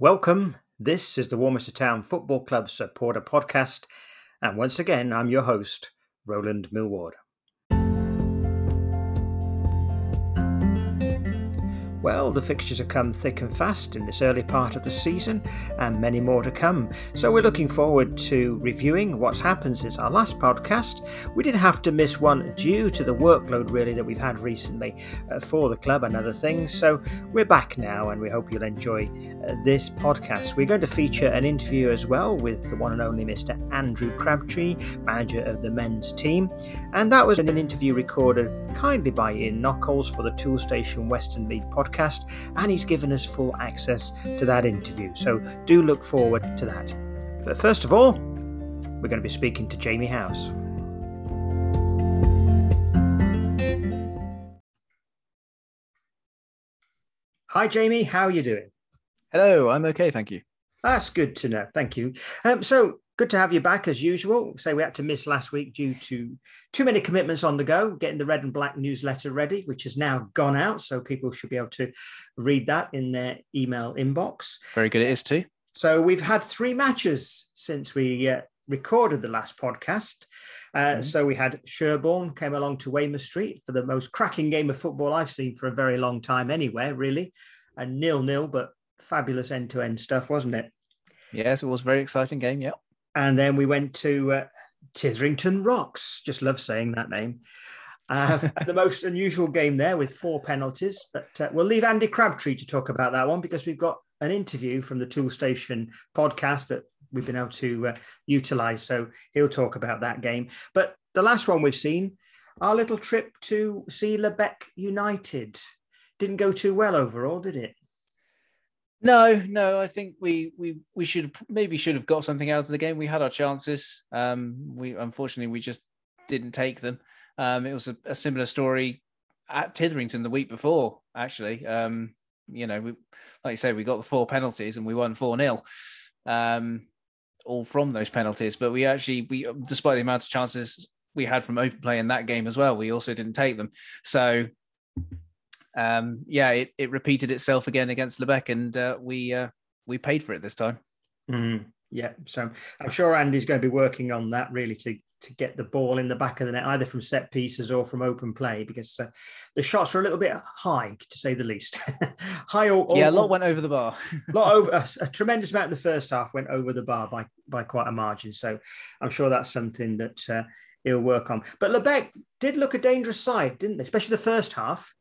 Welcome. This is the Warminster Town Football Club Supporter Podcast. And once again, I'm your host, Roland Millward. Well, the fixtures have come thick and fast in this early part of the season, and many more to come. So we're looking forward to reviewing what's happened since our last podcast. We did have to miss one due to the workload, really, that we've had recently uh, for the club and other things. So we're back now, and we hope you'll enjoy uh, this podcast. We're going to feature an interview as well with the one and only Mr. Andrew Crabtree, manager of the men's team, and that was an interview recorded kindly by Ian Nockolds for the Toolstation Western League podcast podcast, and he's given us full access to that interview. So do look forward to that. But first of all, we're going to be speaking to Jamie House. Hi, Jamie. How are you doing? Hello, I'm okay, thank you. That's good to know. Thank you. Um, so, good to have you back as usual. Say we had to miss last week due to too many commitments on the go, getting the red and black newsletter ready, which has now gone out. So people should be able to read that in their email inbox. Very good, it is too. So we've had three matches since we uh, recorded the last podcast. Uh, mm-hmm. So we had Sherborne came along to Weymouth Street for the most cracking game of football I've seen for a very long time, anywhere, really. and nil nil, but fabulous end to end stuff, wasn't it? Yes, it was a very exciting game. Yeah. And then we went to uh, Tytherington Rocks. Just love saying that name. Uh, the most unusual game there with four penalties. But uh, we'll leave Andy Crabtree to talk about that one because we've got an interview from the Toolstation podcast that we've been able to uh, utilize. So he'll talk about that game. But the last one we've seen, our little trip to see Lebeq United, didn't go too well overall, did it? No, no. I think we we we should maybe should have got something out of the game. We had our chances. Um, we unfortunately we just didn't take them. Um, it was a, a similar story at Tytherington the week before. Actually, um, you know, we like you say, we got the four penalties and we won four 0 um, all from those penalties. But we actually we despite the amount of chances we had from open play in that game as well, we also didn't take them. So um, yeah, it, it repeated itself again against Lebeq, and uh, we uh, we paid for it this time. Mm, yeah, so I'm sure Andy's going to be working on that really to to get the ball in the back of the net, either from set pieces or from open play, because uh, the shots are a little bit high, to say the least. high, or, yeah, a lot went over the bar. a lot over a, a, tremendous amount in the first half went over the bar by by quite a margin. So I'm sure that's something that uh, he'll work on. But Lebeq did look a dangerous side, didn't they? Especially the first half.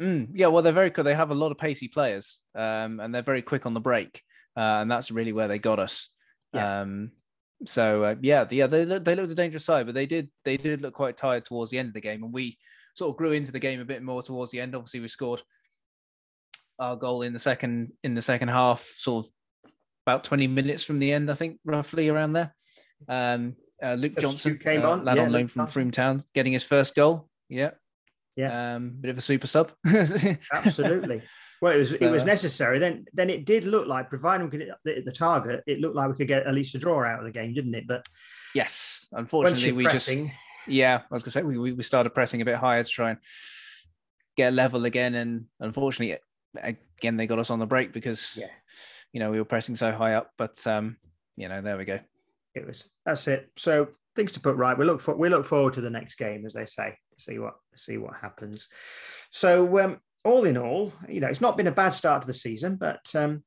Mm, yeah, well, they're very good. They have a lot of pacey players, um, and they're very quick on the break, uh, and that's really where they got us. Yeah. Um, so uh, yeah, yeah, they they looked a dangerous side, but they did they did look quite tired towards the end of the game, and we sort of grew into the game a bit more towards the end. Obviously, we scored our goal in the second in the second half, sort of about twenty minutes from the end, I think, roughly around there. Um, uh, Luke Johnson came uh, on, lad yeah, on loan from Frome Town, getting his first goal. Yeah, yeah, um, bit of a super sub. Absolutely. Well, it was it was necessary. Then then it did look like, providing we could hit the, target, it looked like we could get at least a draw out of the game, didn't it? But yes, unfortunately, we pressing, just yeah, I was gonna say we we started pressing a bit higher to try and get level again, and unfortunately, again they got us on the break because yeah. you know we were pressing so high up. But um, you know, there we go. It was that's it. So things to put right. We look for we look forward to the next game, as they say see what see what happens. So um, all in all, you know, it's not been a bad start to the season, but um,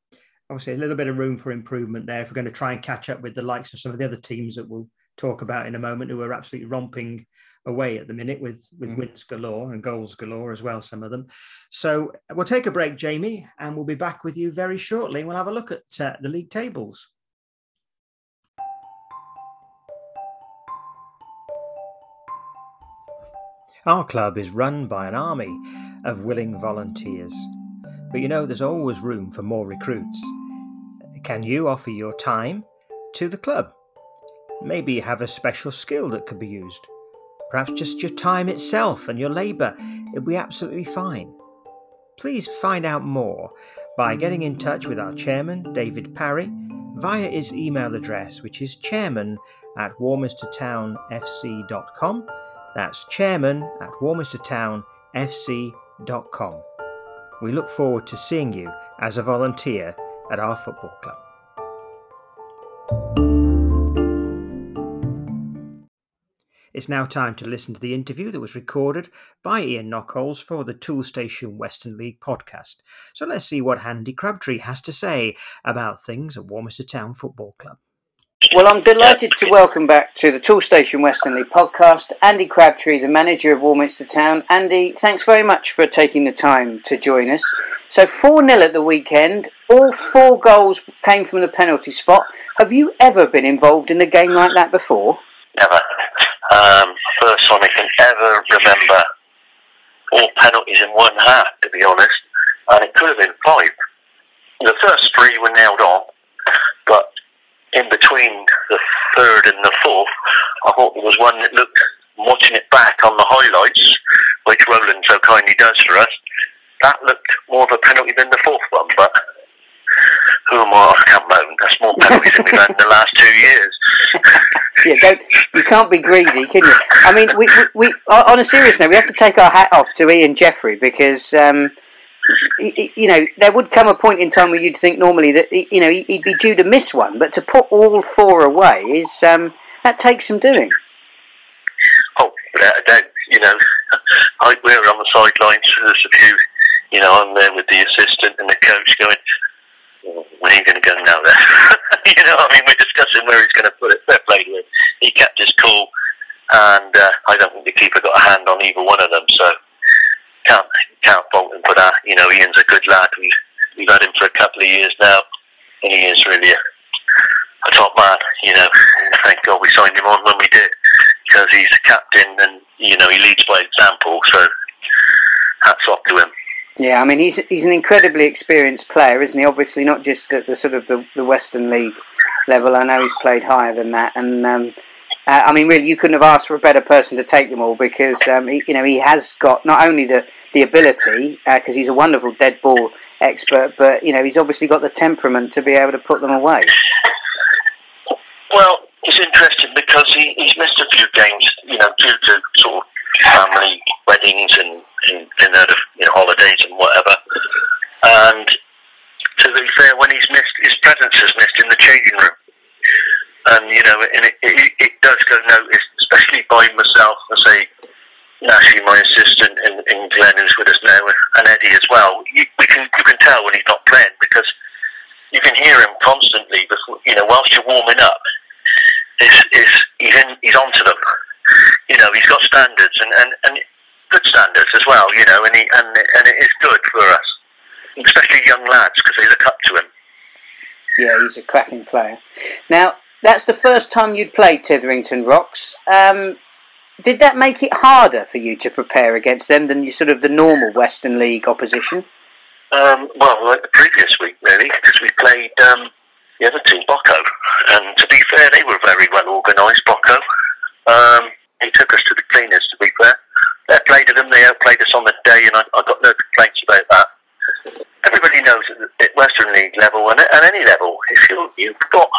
obviously a little bit of room for improvement there if we're going to try and catch up with the likes of some of the other teams that we'll talk about in a moment who are absolutely romping away at the minute with with mm. wins galore and goals galore as well some of them so we'll take a break jamie and we'll be back with you very shortly we'll have a look at uh, the league tables Our club is run by an army of willing volunteers. But you know, there's always room for more recruits. Can you offer your time to the club? Maybe you have a special skill that could be used. Perhaps just your time itself and your labour. It'll be absolutely fine. Please find out more by getting in touch with our chairman, David Parry, via his email address, which is chairman at warminstertownfc.com that's chairman at warminstertownfc.com. We look forward to seeing you as a volunteer at our football club. It's now time to listen to the interview that was recorded by Ian Nockolds for the Toolstation Western League podcast. So let's see what Andy Crabtree has to say about things at Warminster Town Football Club. Well, I'm delighted to welcome back to the Toolstation Western League podcast Andy Crabtree, the manager of Warminster Town. Andy, thanks very much for taking the time to join us. So, 4 0 at the weekend. All four goals came from the penalty spot. Have you ever been involved in a game like that before? Never. Um, first one I can ever remember. All penalties in one half, to be honest. And it could have been five. The first three were nailed on, but in between the third and the fourth, I thought there was one that looked, watching it back on the highlights, which Roland so kindly does for us, that looked more of a penalty than the fourth one, but who am I? I can't moan. That's more penalties than we've had in the last two years. yeah, don't, you can't be greedy, can you? I mean, we, we, we, on a serious note, we have to take our hat off to Ian Jeffrey because um, you know, there would come a point in time where you'd think normally that you know he'd be due to miss one, but to put all four away is um, that takes some doing. Oh, a doubt, you know, I, we're on the sidelines. There's a few, you know, I'm there with the assistant and the coach going, "Where are you going to go now?" There, you know, I mean, we're discussing where he's going to put it. Fair play to him. He kept his cool, and uh, I don't think the keeper got a hand on either one of them. So can't can't fault him for that. You know, Ian's a good lad. We've we've had him for a couple of years now, and he is really a, a top man. You know, and thank God we signed him on when we did because he's the captain and you know he leads by example. So hats off to him. Yeah, I mean he's he's an incredibly experienced player, isn't he? Obviously, not just at the sort of the, the Western League level. I know he's played higher than that, and um, uh, I mean, really, you couldn't have asked for a better person to take them all because um, he, you know he has got not only the the ability because uh, he's a wonderful dead ball expert, but you know he's obviously got the temperament to be able to put them away. Well, it's interesting because he, he's missed a few games, you know, due to sort of family weddings and, and, and you know holidays and whatever. And to be fair, when he's missed, his presence is missed in the changing room and you know, and it, it, it does go noticed, especially by myself. I say, Ashley, my assistant, and, and Glenn, who's with us now, and Eddie as well. You, we can you can tell when he's not playing because you can hear him constantly. Before, you know, whilst you're warming up, is is he's in, he's onto them. You know, he's got standards and, and, and good standards as well. You know, and he, and and it is good for us, especially young lads because they look up to him. Yeah, he's a cracking player. Now, that's the first time you'd played Tytherington Rocks. Um, did that make it harder for you to prepare against them than you sort of the normal Western League opposition? Um, well, like the previous week, really, because we played um, the other team, Boco, and to be fair, they were very well organised. Boco, um, he took us to the cleaners. To be fair, they played them. They outplayed us on the day, and I, I got no complaints about that. Everybody knows at Western League level and at any level, if you you've got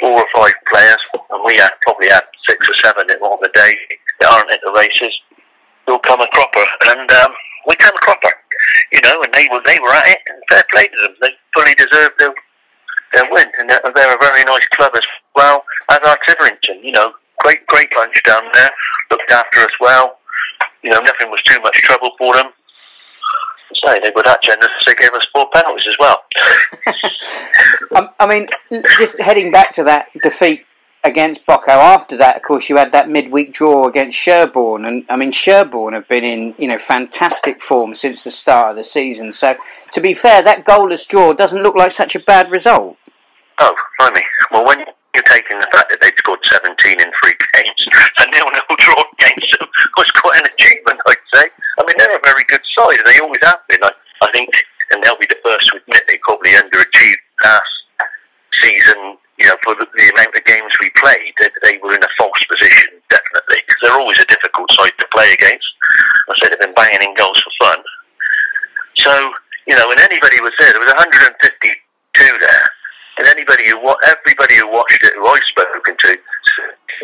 four or five players, and we had probably had six or seven on the day that aren't at the races, will come a cropper, and um, we come a cropper, you know, and they were they were at it, and fair play to them. They fully deserved their their win, and they're, they're a very nice club as well as our Tytherington. You know, great great bunch down there, looked after us well. You know, nothing was too much trouble for them say they were that generous. They gave us four penalties as well. um, I mean, just heading back to that defeat against Boco. After that, of course, you had that midweek draw against Sherborne, and I mean, Sherborne have been in you know fantastic form since the start of the season. So, to be fair, that goalless draw doesn't look like such a bad result. Oh, blimey! Well, when taking the fact that they'd scored 17 in three games, a nil-nil draw against them was quite an achievement, I'd say. I mean, they're a very good side, and they always have been. I, I think, and they'll be the first to admit they probably underachieved last season. You know, for the, the amount of games we played, they, they were in a false position, definitely, because they're always a difficult side to play against. I said they've been banging in goals for fun. So, you know, when anybody was there, there was 152 there and anybody who everybody who watched it, who I've spoken to,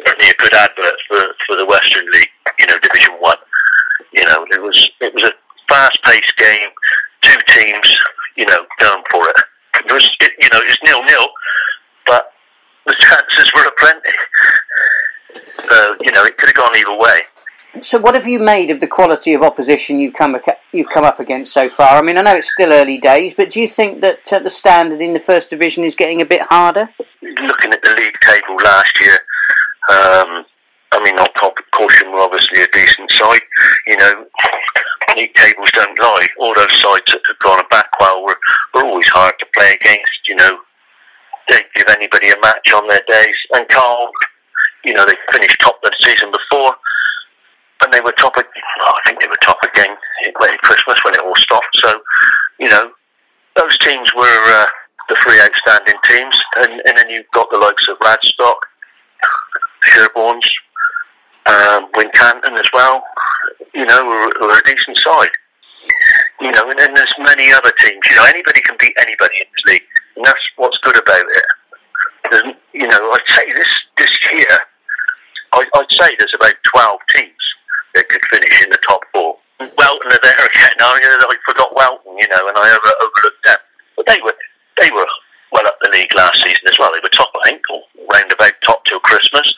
certainly a good advert for, for the Western League, you know, Division One. You know, it was it was a fast-paced game, two teams, you know, going for it. It was, it, you know, it's nil-nil, but the chances were aplenty. So you know, it could have gone either way. So, what have you made of the quality of opposition you've come you've come up against so far? I mean, I know it's still early days, but do you think that uh, the standard in the first division is getting a bit harder? Looking at the league table last year, um, I mean, not top Caution were obviously a decent side. You know, league tables don't lie. All those sides that have gone back well were, were always hard to play against. You know, they give anybody a match on their days. And Carl, you know, they finished top of the season before and they were top of, oh, I think they were top again at Christmas when it all stopped. So, you know, those teams were uh, the three outstanding teams, and, and then you've got the likes of Radstock, Sherbornes, um, Wincanton as well. You know, who are, a decent side. You know, and then there's many other teams. You know, anybody can beat anybody in this league, and that's what's good about it. There's, you know, I'd say this this year, I, I'd say there's about twelve teams that could finish in the top four. Welton are there again. I, I forgot Welton, you know, and I over, overlooked them. But they were they were well up the league last season as well. They were top, I think, or round about top till Christmas.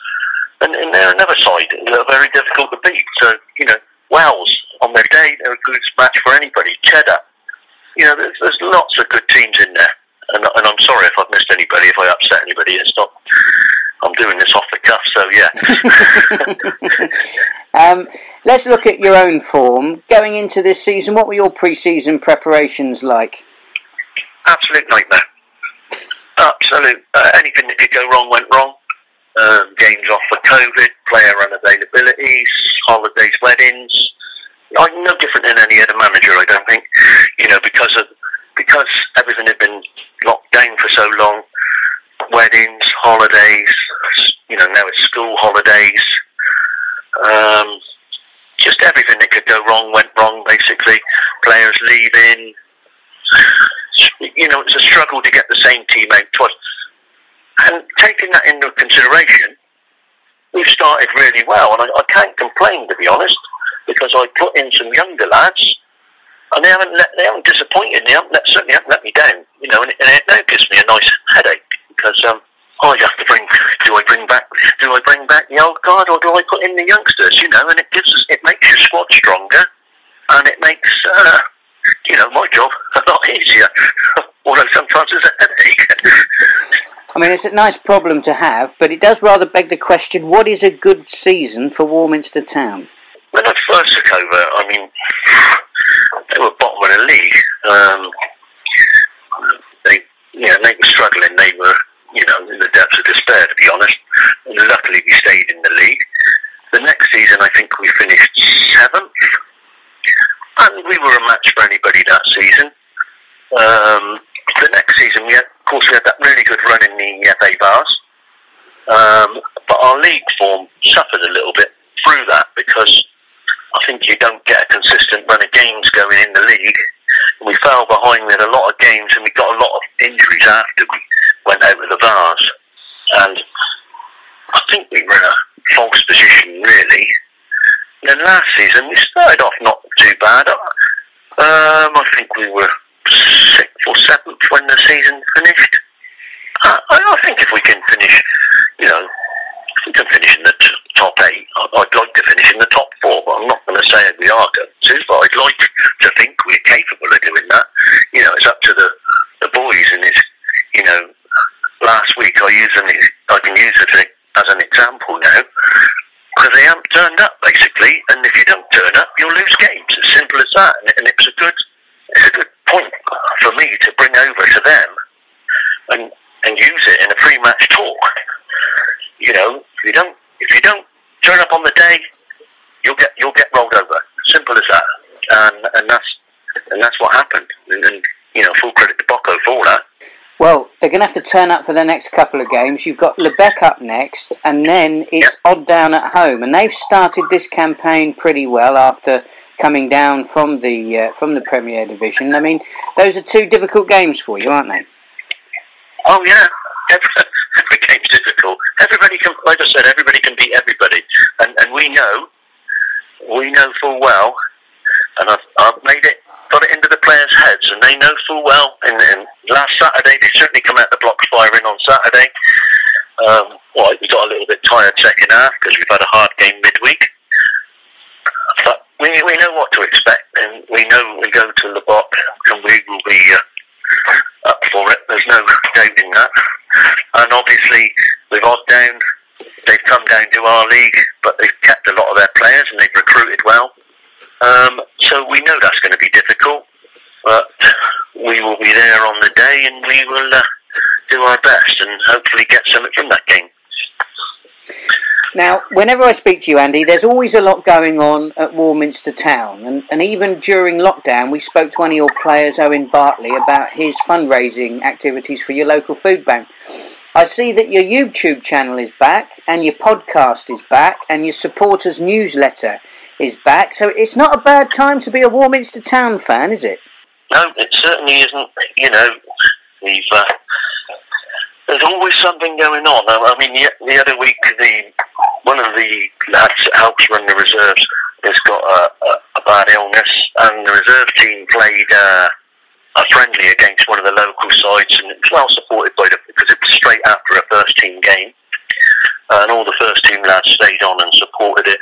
And, and they're another side. They're very difficult to beat. So, you know, Wells on their day, they're a good match for anybody. Cheddar. You know, there's, there's lots of good teams in there. And, and I'm sorry if I've missed anybody, if I upset anybody. It's not. I'm doing this off the cuff, so yeah. um, let's look at your own form going into this season. What were your pre-season preparations like? Absolute nightmare. Absolute. Uh, anything that could go wrong went wrong. Um, games off for COVID, player unavailabilities, holidays, weddings. I'm no different than any other manager, I don't think. You know, because of because everything had been locked down for so long weddings, holidays, you know, now it's school holidays. Um, just everything that could go wrong went wrong, basically. Players leaving. You know, it's a struggle to get the same team out twice. And taking that into consideration, we've started really well. And I, I can't complain, to be honest, because I put in some younger lads and they haven't let, they haven't disappointed me. They haven't certainly haven't let me down. You know, and, and it now gives me a nice headache because um, I have to bring. Do I bring back? Do I bring back the old guard, or do I put in the youngsters? You know, and it gives us. It makes your squad stronger, and it makes uh, you know my job a lot easier. Although sometimes it's a headache. I mean, it's a nice problem to have, but it does rather beg the question: What is a good season for Warminster Town? When I first took over, I mean, they were bottom of the league. Um, they, know, they were struggling. They were you know, in the depths of despair, to be honest. And luckily, we stayed in the league. The next season, I think we finished seventh, and we were a match for anybody that season. Um, the next season, we had, of course, we had that really good run in the FA Vase, um, but our league form suffered a little bit through that because I think you don't get a consistent run of games going in the league. We fell behind with a lot of games, and we got a lot of injuries after we went with the Vase. And I think we were in a false position, really. And then last season, we started off not too bad. Um, I think we were when the season finished. Uh, I, I think if we can finish, you know, if finish in the t- top eight, I'd, I'd like to finish in the top four, but I'm not going to say we are going to, but I'd like to think we're capable of doing that. You know, it's up to the, the boys, and it's, you know, last week I use them. I can use it as an example now because they haven't turned up basically, and if you don't turn up, you'll lose games. As simple as that. And, and it was a good, it's a good point for me to bring over to them and and use it in a pre-match talk. You know, if you don't if you don't turn up on the day, you'll get you'll get rolled over. Simple as that. And and that's and that's what happened. And, and you know, full credit to Boco for that. Well, they're going to have to turn up for the next couple of games. You've got Lebeq up next, and then it's. Odd Down at home, and they've started this campaign pretty well after coming down from the uh, from the Premier Division. I mean, those are two difficult games for you, aren't they? Oh yeah, every, every game's difficult. Everybody can, like I said, everybody can beat everybody, and and we know, we know full well, and I've, I've made it got it into the players' heads, and they know full well. And, and last Saturday, they certainly come out the blocks firing on Saturday. Um, well, we got a little bit tired second half because we've had a hard game midweek. But we, we know what to expect, and we know we go to the Bock and we will be uh, up for it. There's no doubt in that. And obviously, with Odd down, they've come down to our league, but they've kept a lot of their players and they've recruited well. Um, so we know that's going to be difficult, but we will be there on the day and we will uh, do our best and hopefully get something from that game. Now, whenever I speak to you, Andy, there's always a lot going on at Warminster Town. And, and even during lockdown, we spoke to one of your players, Owen Bartley, about his fundraising activities for your local food bank. I see that your YouTube channel is back, and your podcast is back, and your supporters newsletter is back. So it's not a bad time to be a Warminster Town fan, is it? No, it certainly isn't. You know, we've uh, there's always something going on. I, mean, the, the, other week, the one of the lads that helps run the reserves has got a, a, a bad illness, and the reserve team played uh, a friendly against one of the local sides, and it was well supported by the because it was straight after a first team game, and all the first team lads stayed on and supported it,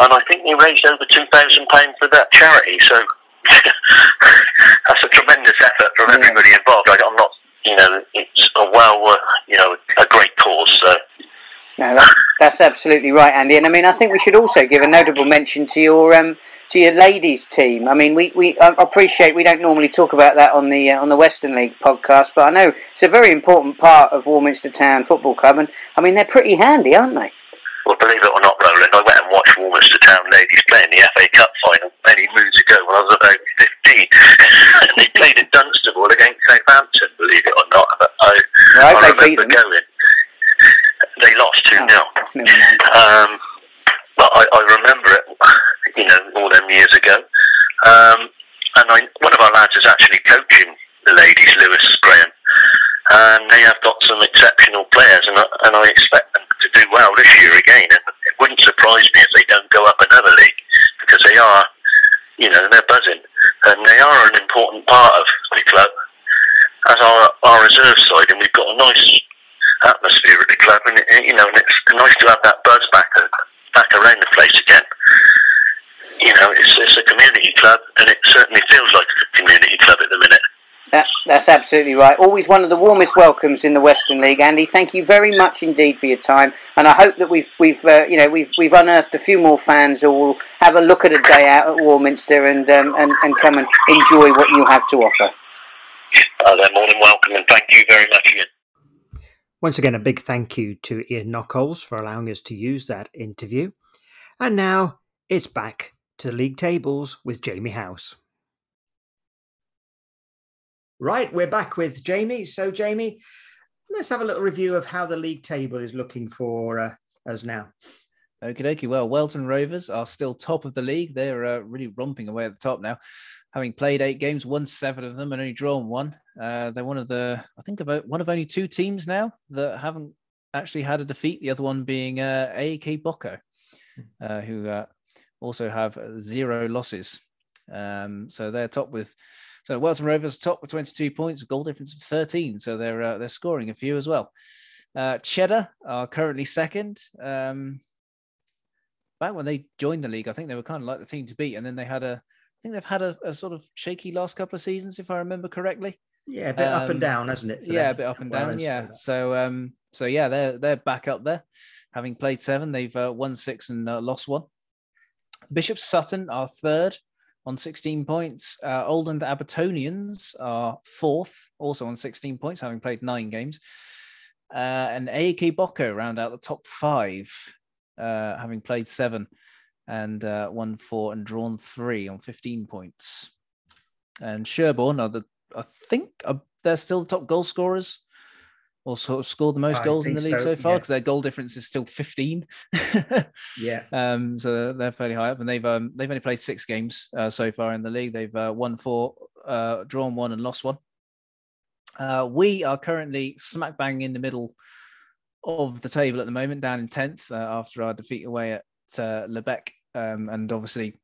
and I think they raised over two thousand pounds for that charity. So. that's a tremendous effort from yeah. everybody involved. I, I'm not you know, it's a well, uh, you know, a great cause. So. No, that, that's absolutely right, Andy. And I mean, I think we should also give a notable mention to your um, to your ladies' team. I mean, we, we I appreciate we don't normally talk about that on the uh, on the Western League podcast, but I know it's a very important part of Warminster Town Football Club, and I mean they're pretty handy, aren't they? Well, believe it or not, Roland, I went and watched Warminster Town ladies play in the FA Cup final many moons ago when I was about 15. and they played at Dunstable against Southampton, believe it or not. But I, right, I remember going. They lost 2 0. Oh, um, but I, I remember it, you know, all them years ago. Um, and I, one of our lads is actually coaching the ladies, Lewis Graham. And they have got some exceptional players, and I, and I expect them to do well this year again. And it wouldn't surprise me if they don't go up another league because they are, you know, they're buzzing and they are an important part of the club as our our reserve side, and we've got a nice atmosphere at the club, and it, you know, and it's nice to have that buzz back uh, back around the place again. You know, it's it's a community club, and it certainly feels like a community club at the minute. That, that's absolutely right. Always one of the warmest welcomes in the Western League, Andy. Thank you very much indeed for your time, and I hope that we've we've uh, you know we've we've unearthed a few more fans who will have a look at a day out at Warminster and um, and and come and enjoy what you have to offer. Uh, they're more than welcome, and thank you very much again. Once again, a big thank you to Ian Nockolds for allowing us to use that interview. And now it's back to the league tables with Jamie House. Right, we're back with Jamie. So, Jamie, let's have a little review of how the league table is looking for uh, us now. Okie dokie. Well, Welton Rovers are still top of the league. They're uh, really romping away at the top now, having played eight games, won seven of them, and only drawn one. Uh, they're one of the, I think, about one of only two teams now that haven't actually had a defeat. The other one being uh, Boco, uh, who uh, also have zero losses. Um, so they're top with so Welton Rovers top with 22 points, goal difference of 13. So they're uh, they're scoring a few as well. Uh, Cheddar are currently second. Um, back when they joined the league, I think they were kind of like the team to beat, and then they had a, I think they've had a, a sort of shaky last couple of seasons, if I remember correctly. Yeah, a bit um, up and um, down, hasn't it? Yeah, them? a bit up and down. yeah. So um, so yeah, they're they're back up there, having played seven. They've uh, won six and uh, lost one. Bishop Sutton are third on 16 points. Uh, Oldland Abertonians are fourth, also on 16 points, having played nine games. Uh, and AEK Boco round out the top five, uh, having played seven and uh, won four and drawn three on 15 points. And Sherborne are the, I think, they're still the top goal scorers or sort of scored the most I goals in the league so, so far because yeah. their goal difference is still 15. yeah. Um, so they're fairly high up, and they've um, they've only played six games uh, so far in the league. They've uh, won four, uh, drawn one, and lost one. Uh, we are currently smack bang in the middle of the table at the moment, down in tenth uh, after our defeat away at uh, Lebeq, um, and obviously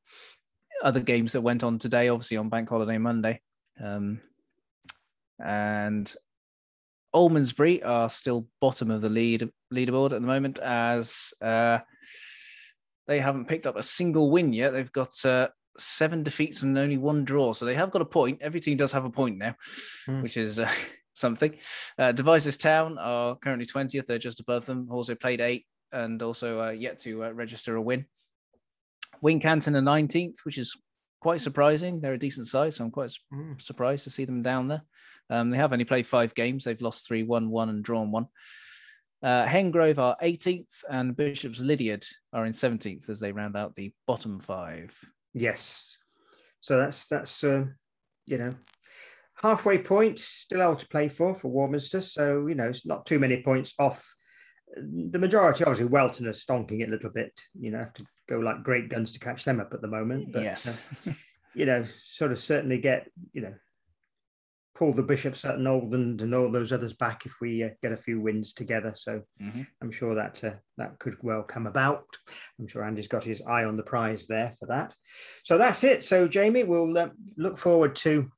other games that went on today, obviously on Bank Holiday Monday. Um, and Almondsbury are still bottom of the lead leaderboard at the moment as uh, they haven't picked up a single win yet. They've got uh, seven defeats and only one draw, so they have got a point. Every team does have a point now, mm. which is uh, something. Uh, Devizes Town are currently twentieth; they're just above them. Also played eight and also uh, yet to uh, register a win. Wincanton are nineteenth, which is quite surprising. They're a decent size, so I'm quite mm. surprised to see them down there. Um, they have only played five games. They've lost three, won one, and drawn one. Uh, Hengrove are 18th, and Bishop's Lydeard are in 17th as they round out the bottom five. Yes, so that's that's uh, you know halfway point, still able to play for for Warminster. So you know it's not too many points off. The majority, obviously, Welton are stonking it a little bit. You know, have to go like great guns to catch them up at the moment. But, yes, uh, you know, sort of certainly get you know pull the bishops Sutton Oldland and all those others back if we uh, get a few wins together. So mm-hmm. I'm sure that uh, that could well come about. I'm sure Andy's got his eye on the prize there for that. So that's it. So Jamie, we'll uh, look forward to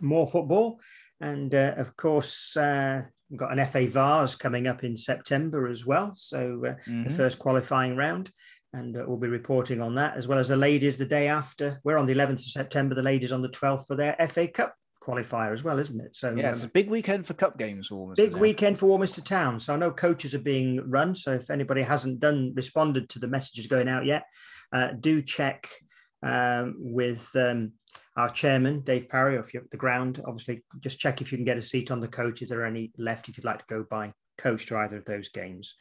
more football, and uh, of course. Uh, we've got an FA Vase coming up in September as well. So, uh, mm-hmm. the first qualifying round and uh, we'll be reporting on that as well as the ladies the day after. We're on the 11th of September, the ladies on the 12th for their FA Cup qualifier as well, isn't it? So yeah, it's um, a big weekend for cup games for Big Town. weekend for Warminster Town. So I know coaches are being run. So if anybody hasn't done responded to the messages going out yet, uh, do check um, with um, our chairman Dave Parry. Or if you're at the ground, obviously just check if you can get a seat on the coach. Is there any left if you'd like to go by coach to either of those games?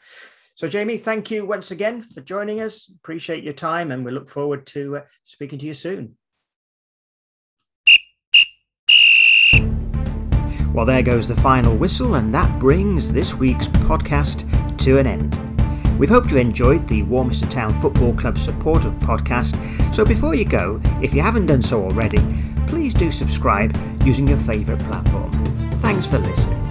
So, Jamie, thank you once again for joining us. Appreciate your time, and we look forward to uh, speaking to you soon. Well, there goes the final whistle, and that brings this week's podcast to an end. We've hoped you enjoyed the Warminster Town Football Club supporter podcast. So before you go, if you haven't done so already, please do subscribe using your favourite platform. Thanks for listening.